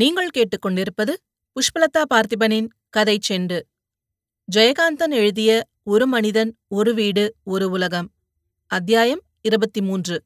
நீங்கள் கேட்டுக்கொண்டிருப்பது புஷ்பலதா பார்த்திபனின் கதை செண்டு. ஜெயகாந்தன் எழுதிய ஒரு மனிதன் ஒரு வீடு ஒரு உலகம் அத்தியாயம் இருபத்தி மூன்று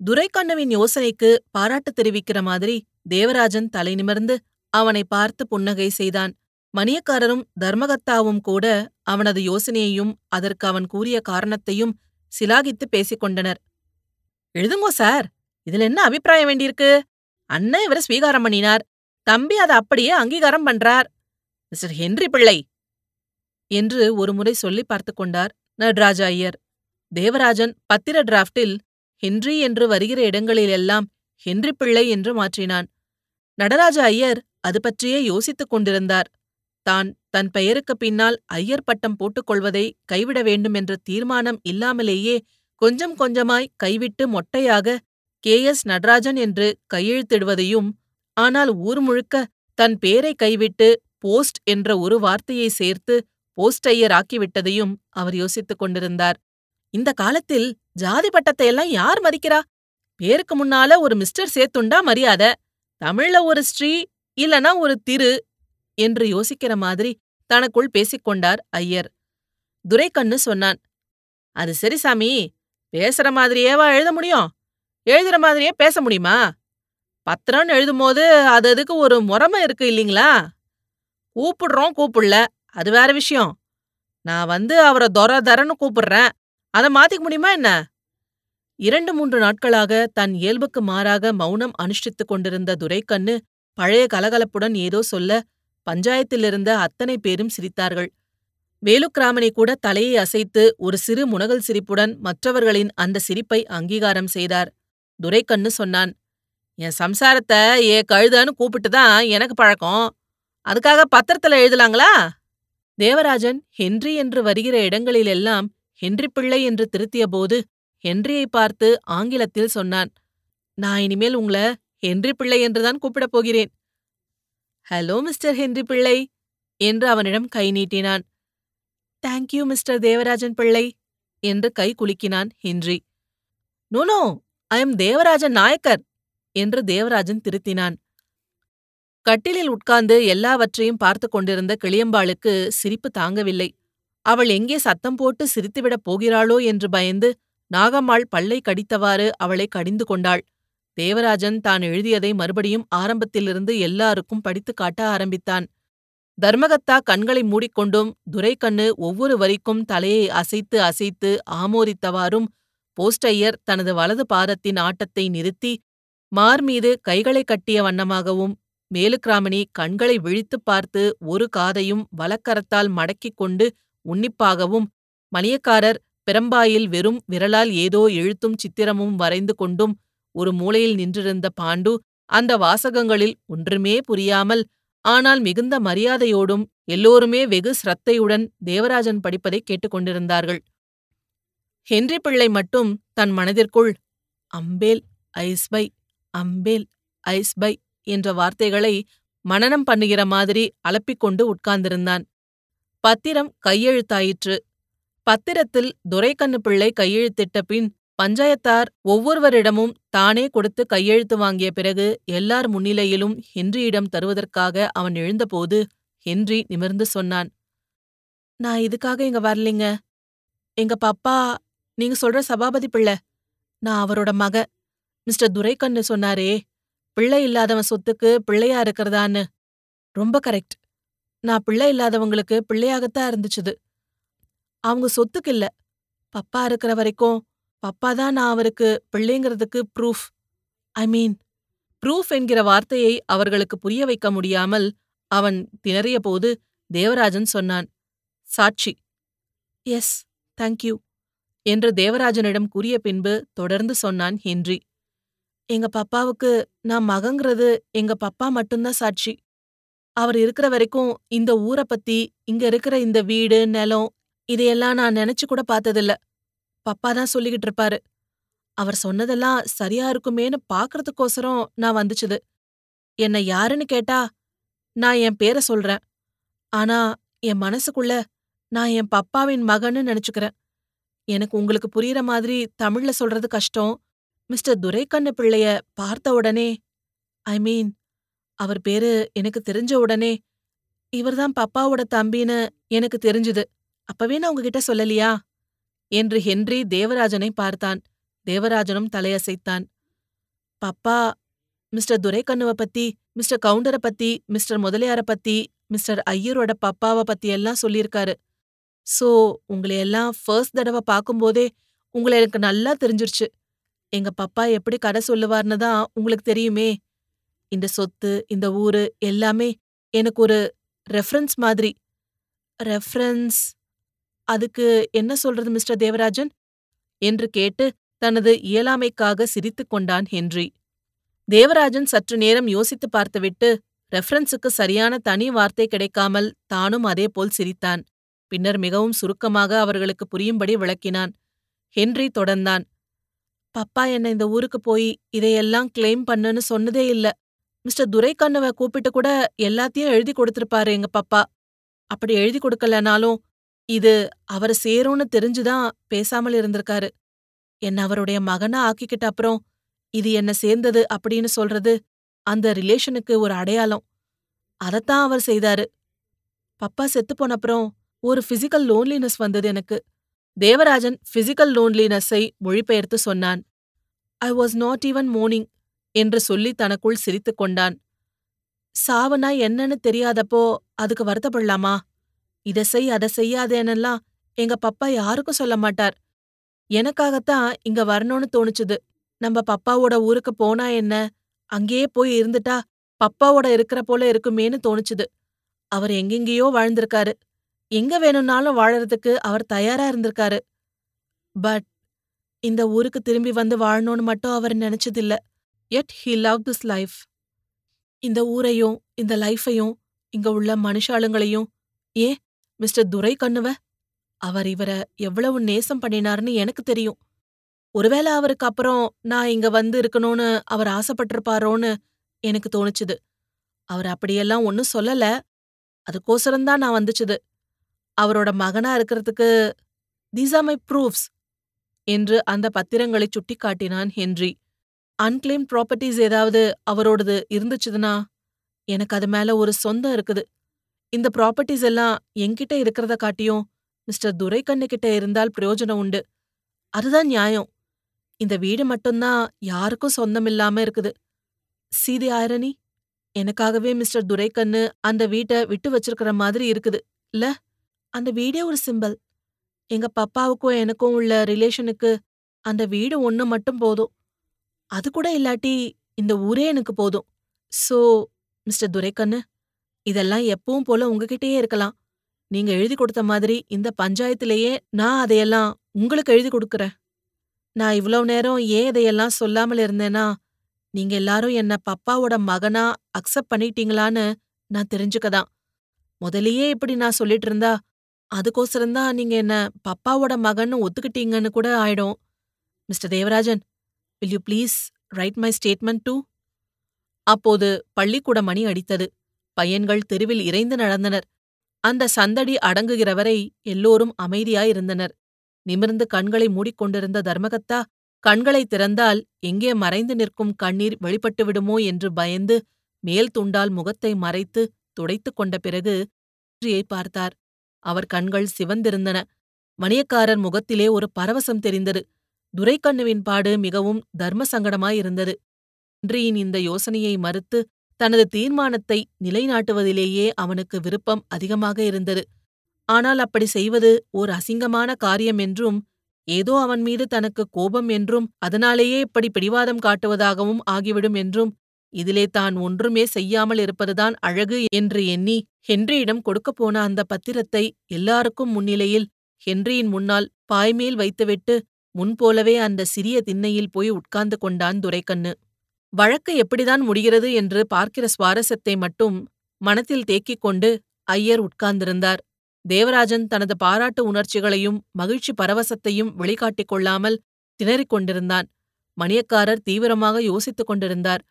துரைக்கண்ணுவின் யோசனைக்கு பாராட்டு தெரிவிக்கிற மாதிரி தேவராஜன் தலை நிமிர்ந்து அவனை பார்த்து புன்னகை செய்தான். மணியக்காரரும் தர்மகத்தாவும் கூட அவனது யோசனையையும் அதற்கு அவன் கூறிய காரணத்தையும் சிலாகித்து பேசிக் கொண்டனர். எழுதுங்கோ சார் இதுல என்ன அபிப்பிராயம் வேண்டியிருக்கு? அண்ணன் இவரை ஸ்வீகாரம் பண்ணினார். தம்பி அதை அப்படியே அங்கீகாரம் பண்றார். மிஸ்டர் ஹென்றி பிள்ளை! என்று ஒருமுறை சொல்லி பார்த்து கொண்டார் நடராஜ ஐயர். தேவராஜன் பத்திர டிராஃப்டில் ஹென்றி என்று வருகிற இடங்களிலெல்லாம் ஹென்றி பிள்ளை என்று மாற்றினான். நடராஜ ஐயர் அது பற்றியே யோசித்துக் கொண்டிருந்தார். தான் தன் பெயருக்கு பின்னால் ஐயர் பட்டம் போட்டுக்கொள்வதை கைவிட வேண்டும் என்ற தீர்மானம் இல்லாமலேயே கொஞ்சம் கொஞ்சமாய் கைவிட்டு மொட்டையாக கே. எஸ். நடராஜன் என்று கையெழுத்திடுவதையும் ஆனால் ஊர் முழுக்க தன் பேரை கைவிட்டு போஸ்ட் என்ற ஒரு வார்த்தையை சேர்த்து போஸ்டையர் ஆக்கிவிட்டதையும் அவர் யோசித்துக் கொண்டிருந்தார். இந்த காலத்தில் ஜாதி பட்டத்தை எல்லாம் யார் மதிக்கிறா? பேருக்கு முன்னால ஒரு மிஸ்டர் சேர்த்துண்டா மரியாதை? தமிழ்ல ஒரு ஸ்ரீ இல்லனா ஒரு திரு என்று யோசிக்கிற மாதிரி தனக்குள் பேசிக்கொண்டார் ஐயர். துரைக்கண்ணு சொன்னான் அது சரி சாமி பேசுற மாதிரியேவா எழுத முடியும்? எழுதுற மாதிரியே பேச முடியுமா? பத்திரம்னு எழுதும்போது அது அதுக்கு ஒரு முறமை இருக்கு இல்லைங்களா? கூப்பிடுறோம் கூப்பிடல. அது வேற விஷயம். நான் வந்து அவரை தொர தரன்னு கூப்பிடுறேன். அதை மாத்திக்க முடியுமா என்ன? இரண்டு மூன்று நாட்களாக தன் இயல்புக்கு மாறாக மௌனம் அனுஷ்டித்துக் கொண்டிருந்த துரைக்கண்ணு பழைய கலகலப்புடன் ஏதோ சொல்ல பஞ்சாயத்திலிருந்த அத்தனை பேரும் சிரித்தார்கள். வேலுக்கிராமனை கூட தலையை அசைத்து ஒரு சிறு முனகல் சிரிப்புடன் மற்றவர்களின் அந்த சிரிப்பை அங்கீகாரம் செய்தார். துரைக்கண்ணு சொன்னான். என் சம்சாரத்தை ஏ கழுதான்னு கூப்பிட்டு தான் எனக்கு பழக்கம். அதுக்காக பத்திரத்துல எழுதலாங்களா? தேவராஜன் ஹென்றி என்று வருகிற இடங்களிலெல்லாம் ஹென்றி பிள்ளை என்று திருத்தியபோது ஹென்ரியை பார்த்து ஆங்கிலத்தில் சொன்னான். நான் இனிமேல் உங்கள ஹென்றி பிள்ளை என்றுதான் கூப்பிடப் போகிறேன். ஹலோ மிஸ்டர் ஹென்றி பிள்ளை என்று அவனிடம் கை நீட்டினான். தேங்க்யூ மிஸ்டர் தேவராஜன் பிள்ளை என்று கை குலுக்கினான் Henry. No no I am Devarajan Nayakkar! என்று தேவராஜன் திருத்தினான். கட்டிலில் உட்கார்ந்து எல்லாவற்றையும் பார்த்து கொண்டிருந்த கிளியம்பாளுக்கு சிரிப்பு தாங்கவில்லை. அவள் எங்கே சத்தம் போட்டு சிரித்துவிடப் போகிறாளோ என்று பயந்து நாகம்மாள் பல்லை கடித்தவாறு அவளை கடிந்து கொண்டாள். தேவராஜன் தான் எழுதியதை மறுபடியும் ஆரம்பத்திலிருந்து எல்லாருக்கும் படித்துக் காட்ட ஆரம்பித்தான். தர்மகத்தா கண்களை மூடிக்கொண்டும் துரைக்கண்ணு ஒவ்வொரு வரிக்கும் தலையை அசைத்து அசைத்து ஆமோதித்தவாறும் போஸ்டையர் தனது வலது பாதத்தின் ஆட்டத்தை நிறுத்தி மார்மீது கைகளை கட்டிய வண்ணமாகவும் மேலுக்கிராமணி கண்களை விழித்துப் பார்த்து ஒரு காதையும் வலக்கரத்தால் மடக்கிக் கொண்டு உன்னிப்பாகவும் மணியக்காரர் பெரம்பாயில் வெறும் விரலால் ஏதோ எழுத்தும் சித்திரமும் வரைந்து கொண்டும் ஒரு மூலையில் நின்றிருந்த பாண்டு அந்த வாசகங்களில் ஒன்றுமே புரியாமல் ஆனால் மிகுந்த மரியாதையோடும் எல்லோருமே வெகு சிரத்தையுடன் தேவராஜன் படிப்பதைக் கேட்டுக்கொண்டிருந்தார்கள் ஹென்றி பிள்ளை மட்டும் தன் மனதிற்குள் அம்பேல் ஐஸ்பை அம்பேல் ஐஸ்பை என்ற வார்த்தைகளை மனனம் பண்ணுகிற மாதிரி அலப்பிக்கொண்டு உட்கார்ந்திருந்தான். பத்திரம் கையெழுத்தாயிற்று. பத்திரத்தில் துரைக்கண்ணு பிள்ளை கையெழுத்திட்ட பின் பஞ்சாயத்தார் ஒவ்வொருவரிடமும் தானே கொடுத்து கையெழுத்து வாங்கிய பிறகு எல்லார் முன்னிலையிலும் ஹென்ரியிடம் தருவதற்காக அவன் எழுந்தபோது ஹென்றி நிமிர்ந்து சொன்னான் நான் இதுக்காக இங்க வரலிங்க. எங்க பப்பா நீங்க சொல்ற சபாபதி பிள்ளை. நான் அவரோட மக. மிஸ்டர் துரைக்கண்ணு சொன்னாரே பிள்ளை இல்லாதவன் சொத்துக்கு பிள்ளையா இருக்கிறதான்னு. ரொம்ப கரெக்ட். நான் பிள்ளை இல்லாதவங்களுக்கு பிள்ளையாகத்தான் இருந்துச்சுது. அவங்க சொத்துக்கு இல்ல. பப்பா இருக்கிற வரைக்கும் பப்பா தான் நான் அவருக்கு பிள்ளைங்கிறதுக்கு ப்ரூஃப் ஐ மீன் ப்ரூஃப் என்கிற வார்த்தையை அவர்களுக்கு புரிய வைக்க முடியாமல் அவன் திணறிய போது தேவராஜன் சொன்னான் சாட்சி. எஸ் தேங்க்யூ என்று தேவராஜனிடம் கூறிய பின்பு தொடர்ந்து சொன்னான் ஹென்றி. எங்க பப்பாவுக்கு நான் மகங்கிறது எங்க பப்பா மட்டும்தான் சாட்சி. அவர் இருக்கிற வரைக்கும் இந்த ஊரை பத்தி இங்க இருக்கிற இந்த வீடு நிலம் இதையெல்லாம் நான் நினைச்சு கூட பார்த்ததில்ல. பப்பா தான் சொல்லிக்கிட்டு இருப்பாரு. அவர் சொன்னதெல்லாம் சரியா இருக்குமேன்னு பாக்குறதுக்கோசரம் நான் வந்துச்சுது. என்ன யாருன்னு கேட்டா நான் என் பேரை சொல்றேன். ஆனா என் மனசுக்குள்ள நான் என் பப்பாவின் மகன்னு நினைச்சுக்கிறேன். எனக்கு உங்களுக்கு புரியற மாதிரி தமிழ்ல சொல்றது கஷ்டம். மிஸ்டர் துரைக்கண்ணு பிள்ளைய பார்த்த உடனே ஐ மீன் அவர் பேரு எனக்கு தெரிஞ்ச உடனே இவர்தான் பப்பாவோட தம்பின்னு எனக்கு தெரிஞ்சுது. அப்பவே நான் உங்ககிட்ட சொல்லலையா? என்று ஹென்றி தேவராஜனை பார்த்தான். தேவராஜனும் தலையசைத்தான். பப்பா மிஸ்டர் துரைக்கண்ணுவ பத்தி மிஸ்டர் கவுண்டர பத்தி மிஸ்டர் முதலியார பத்தி மிஸ்டர் ஐயரோட பப்பாவ பத்தி எல்லாம் சொல்லியிருக்காரு. சோ உங்களையெல்லாம் ஃபர்ஸ்ட் தடவை பார்க்கும்போதே உங்களை எனக்கு நல்லா தெரிஞ்சிருச்சு. எங்க பப்பா எப்படி கதை சொல்லுவார்னு தான் உங்களுக்கு தெரியுமே. இந்த சொத்து இந்த ஊரு எல்லாமே எனக்கு ஒரு ரெஃபரன்ஸ் மாதிரி. ரெஃபரன்ஸ் அதுக்கு என்ன சொல்றது மிஸ்டர் தேவராஜன்? என்று கேட்டு தனது இயலாமைக்காக சிரித்துக் கொண்டான் ஹென்றி. தேவராஜன் சற்று நேரம் யோசித்து பார்த்துவிட்டு ரெஃபரன்ஸுக்கு சரியான தனி வார்த்தை கிடைக்காமல் தானும் அதேபோல் சிரித்தான். பின்னர் மிகவும் சுருக்கமாக அவர்களுக்கு புரியும்படி விளக்கினான். ஹென்றி தொடர்ந்தான். பப்பா என்னை இந்த ஊருக்கு போய் இதையெல்லாம் கிளைம் பண்ணுன்னு சொன்னதே இல்ல. மிஸ்டர் துரைக்கண்ணுவை கூப்பிட்டு கூட எல்லாத்தையும் எழுதி கொடுத்திருப்பாரு எங்க பப்பா. அப்படி எழுதி கொடுக்கலனாலும் இது அவரை சேரும்னு தெரிஞ்சுதான் பேசாமல் இருந்திருக்காரு. என்ன அவருடைய மகனா ஆக்கிக்கிட்ட அப்புறம் இது என்ன சேர்ந்தது அப்படின்னு சொல்றது அந்த ரிலேஷனுக்கு ஒரு அடையாளம். அதத்தான் அவர் செய்தாரு. பப்பா செத்து போனப்புறம் ஒரு பிசிக்கல் லோன்லினஸ் வந்தது எனக்கு. தேவராஜன் பிசிக்கல் லோன்லினஸை மொழிபெயர்த்து சொன்னான். I was not even mourning என்று சொல்லி தனக்குள் சிரித்துக் கொண்டான். சாவுனா என்னன்னு தெரியாதப்போ அதுக்கு வருத்தப்படலாமா? இத செய் அதை செய்யாதேனெல்லாம் எங்க பப்பா யாருக்கும் சொல்ல மாட்டார். எனக்காகத்தான் இங்க வரணும்னு தோணுச்சுது. நம்ம பப்பாவோட ஊருக்கு போனா என்ன? அங்கேயே போய் இருந்துட்டா பப்பாவோட இருக்கிற போல இருக்குமேன்னு தோணுச்சுது. அவர் எங்கெங்கேயோ வாழ்ந்திருக்காரு. எங்க வேணும்னாலும் வாழறதுக்கு அவர் தயாரா இருந்திருக்காரு. பட் இந்த ஊருக்கு திரும்பி வந்து வாழணும்னு மட்டும் அவர் நினைச்சதில்ல. Yet he love this life இந்த ஊரையும் இந்த லைஃபையும் இங்க உள்ள மனுஷாளுங்களையும் ஏன் மிஸ்டர் துரை கண்ணுவ? அவர் இவர எவ்வளவு நேசம் பண்ணினார்னு எனக்கு தெரியும். ஒருவேளை அவருக்கு அப்புறம் நான் இங்க வந்து இருக்கணும்னு அவர் ஆசைப்பட்டிருப்பாரோன்னு எனக்கு தோணுச்சுது. அவர் அப்படியெல்லாம் ஒன்னும் சொல்லல. அதுக்கோசரம்தான் நான் வந்துச்சுது. அவரோட மகனா இருக்கிறதுக்கு தீஸ் ஆர் மை ப்ரூஃப்ஸ் என்று அந்த பத்திரங்களை சுட்டிக்காட்டினான் ஹென்றி. அன்கிளைம் ப்ராப்பர்ட்டிஸ் ஏதாவது அவரோடது இருந்துச்சுதுன்னா எனக்கு அது மேல ஒரு சொந்தம் இருக்குது. இந்த ப்ராப்பர்ட்டிஸ் எல்லாம் என்கிட்ட இருக்கிறத காட்டியும் மிஸ்டர் துரைக்கண்ணு கிட்ட இருந்தால் பிரயோஜனம் உண்டு. அதுதான் நியாயம். இந்த வீடு மட்டும்தான் யாருக்கும் சொந்தம் இல்லாம இருக்குது. சீதி ஆயிரணி எனக்காகவே மிஸ்டர் துரைக்கண்ணு அந்த வீட்டை விட்டு வச்சிருக்கிற மாதிரி இருக்குது. இல்ல அந்த வீடே ஒரு சிம்பல் எங்க பப்பாவுக்கும் எனக்கும் உள்ள ரிலேஷனுக்கு அந்த வீடு ஒண்ணு மட்டும் போதும். அது கூட இல்லாட்டி இந்த ஊரே எனக்கு போதும். சோ மிஸ்டர் துரைக்கண்ணு இதெல்லாம் எப்பவும் போல உங்ககிட்டயே இருக்கலாம். நீங்க எழுதி கொடுத்த மாதிரி இந்த பஞ்சாயத்திலேயே நான் அதையெல்லாம் உங்களுக்கு எழுதி கொடுக்கறேன். நான் இவ்வளவு நேரம் ஏன் இதையெல்லாம் சொல்லாமல் இருந்தேன்னா நீங்க எல்லாரும் என்ன பப்பாவோட மகனா அக்செப்ட் பண்ணிட்டீங்களான்னு நான் தெரிஞ்சுக்கதான். முதலியே இப்படி நான் சொல்லிட்டு இருந்தா அதுக்கோசரம்தான் நீங்க என்ன பப்பாவோட மகன்னு ஒத்துக்கிட்டீங்கன்னு கூட ஆயிடும். Mister Devarajan will you please write my statement too அப்போது பள்ளிக்கூட மணி அடித்தது. பையன்கள் தெருவில் இறைந்து நடந்தனர். அந்த சந்தடி அடங்குகிறவரை எல்லோரும் அமைதியாயிருந்தனர். நிமிர்ந்து கண்களை மூடிக்கொண்டிருந்த தர்மகத்தா கண்களை திறந்தால் எங்கே மறைந்து நிற்கும் கண்ணீர் வெளிப்பட்டு விடுமோ என்று பயந்து மேல் துண்டால் முகத்தை மறைத்து துடைத்துக் கொண்ட பிறகு பார்த்தார். அவர் கண்கள் சிவந்திருந்தன. மணியக்காரர் முகத்திலே ஒரு பரவசம் தெரிந்தது. துரைக்கண்ணுவின் பாடு மிகவும் தர்ம சங்கடமாயிருந்தது இன்றியின் இந்த யோசனையை மறுத்து தனது தீர்மானத்தை நிலைநாட்டுவதிலேயே அவனுக்கு விருப்பம் அதிகமாக இருந்தது. ஆனால் அப்படி செய்வது ஓர் அசிங்கமான காரியம் என்றும் ஏதோ அவன் மீது தனக்கு கோபம் என்றும் அதனாலேயே இப்படி பிடிவாதம் காட்டுவதாகவும் ஆகிவிடும் என்றும் இதிலே தான் ஒன்றுமே செய்யாமல் இருப்பதுதான் அழகு என்று எண்ணி ஹென்ரியிடம் கொடுக்கப் போன அந்த பத்திரத்தை எல்லாருக்கும் முன்னிலையில் ஹென்ரியின் முன்னால் பாய்மேல் வைத்துவிட்டு முன்போலவே அந்த சிறிய திண்ணையில் போய் உட்கார்ந்து கொண்டான் துரைக்கண்ணு. வழக்கு எப்படிதான் முடிகிறது? என்று பார்க்கிற சுவாரஸ்யத்தை மட்டும் மனத்தில் தேக்கிக் கொண்டு ஐயர் உட்கார்ந்திருந்தார். தேவராஜன் தனது பாராட்டு உணர்ச்சிகளையும் மகிழ்ச்சி பரவசத்தையும் வெளிக்காட்டிக் கொள்ளாமல் திணறிக் கொண்டிருந்தான். மணியக்காரர் தீவிரமாக யோசித்துக் கொண்டிருந்தார்.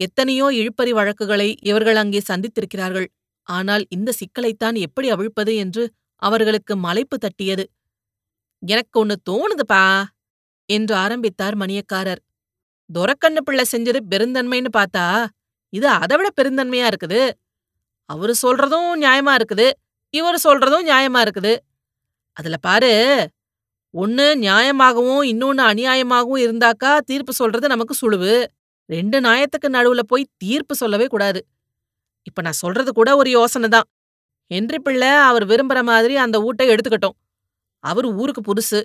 எத்தனையோ இழுப்பறி வழக்குகளை இவர்கள் அங்கே சந்தித்திருக்கிறார்கள். ஆனால் இந்த சிக்கலைத்தான் எப்படி அவிழ்ப்பது என்று அவர்களுக்கு மலைப்பு தட்டியது. எனக்கு ஒன்னு தோணுதுப்பா என்று ஆரம்பித்தார் மணியக்காரர். துரக்கண்ணு பிள்ளை செஞ்சது பெருந்தன்மைன்னு பார்த்தா இது அதைவிட பெருந்தன்மையா இருக்குது. அவரு சொல்றதும் நியாயமா இருக்குது. இவரு சொல்றதும் நியாயமா இருக்குது. அதுல பாரு ஒன்னு நியாயமாகவும் இன்னொன்னு அநியாயமாகவும் இருந்தாக்கா தீர்ப்பு சொல்றது நமக்கு சுழுவு. ரெண்டு நாயத்துக்கு நடுவுல போய் தீர்ப்பு சொல்லவே கூடாது. இப்ப நான் சொல்றது கூட ஒரு யோசனை தான். ஹென்றி பிள்ளை அவர் விரும்புற மாதிரி அந்த ஊட்டை எடுத்துக்கட்டும். அவர் ஊருக்கு புதுசு.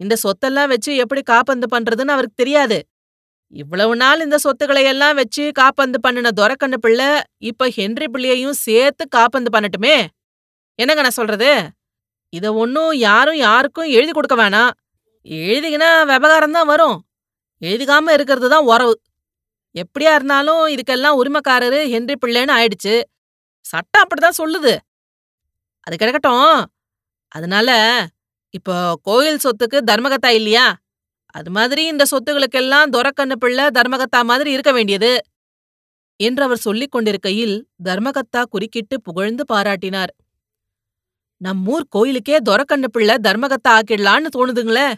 இந்த சொத்தெல்லாம் வச்சு எப்படி காப்பந்து பண்றதுன்னு அவருக்கு தெரியாது. இவ்வளவு நாள் இந்த சொத்துக்களை எல்லாம் வச்சு காப்பந்து பண்ணின துரக்கண்ணு பிள்ளை இப்ப ஹென்றி பிள்ளையையும் சேர்த்து காப்பந்து பண்ணட்டுமே? என்னங்க நான் சொல்றது? இத ஒன்னும் யாரும் யாருக்கும் எழுதி கொடுக்க வேணாம். எழுதிக்கினா விவகாரம் தான் வரும். எழுதிக்காம இருக்கிறது தான் உறவு. எப்படியா இருந்தாலும் இதுக்கெல்லாம் உரிமைக்காரரு ஹென்றி பிள்ளைன்னு ஆயிடுச்சு. சட்டம் அப்படிதான் சொல்லுது. அது கிடக்கட்டும். அதனால இப்போ கோயில் சொத்துக்கு தர்மகத்தா இல்லையா? அது மாதிரி இந்த சொத்துகளுக்கெல்லாம் துரக்கண்ணு பிள்ளை தர்மகத்தா மாதிரி இருக்க வேண்டியது. என்று அவர் சொல்லிக் கொண்டிருக்கையில் தர்மகத்தா குறுக்கிட்டு புகழ்ந்து பாராட்டினார். நம்மூர் கோயிலுக்கே துரக்கண்ணு பிள்ளை தர்மகத்தா ஆக்கிடலான்னு தோணுதுங்களே.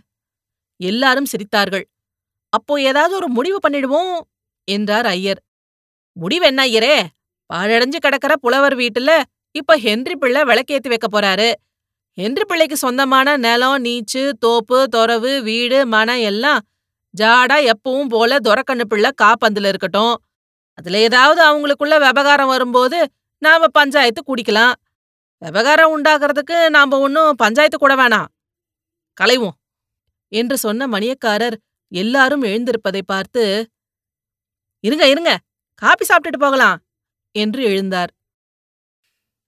எல்லாரும் சிரித்தார்கள். அப்போ ஏதாவது ஒரு முடிவு பண்ணிடுவோம். என்றார் ஐயர். முடிவு ஐயரே பாழடைஞ்சு கிடக்கிற புலவர் வீட்டுல இப்ப ஹென்றி பிள்ளை விளக்கேத்தி வைக்க போறாரு. ஹென்றி பிள்ளைக்கு சொந்தமான நிலம் நீச்சு தோப்பு தொரவு வீடு மனம் எல்லாம் ஜாடா எப்பவும் போல துரக்கண்ணு பிள்ளை காப்பந்துல இருக்கட்டும். அதுல ஏதாவது அவங்களுக்குள்ள விவகாரம் வரும்போது நாம பஞ்சாயத்து குடிக்கலாம். விவகாரம் உண்டாகிறதுக்கு நாம ஒன்னும் பஞ்சாயத்து கூட வேணாம். கலைவோம்" என்று சொன்ன மணியக்காரர் எல்லாரும் எழுந்திருப்பதை பார்த்து இருங்க இருங்க. காபி சாப்பிட்டுட்டு போகலாம் என்று எழுந்தார்.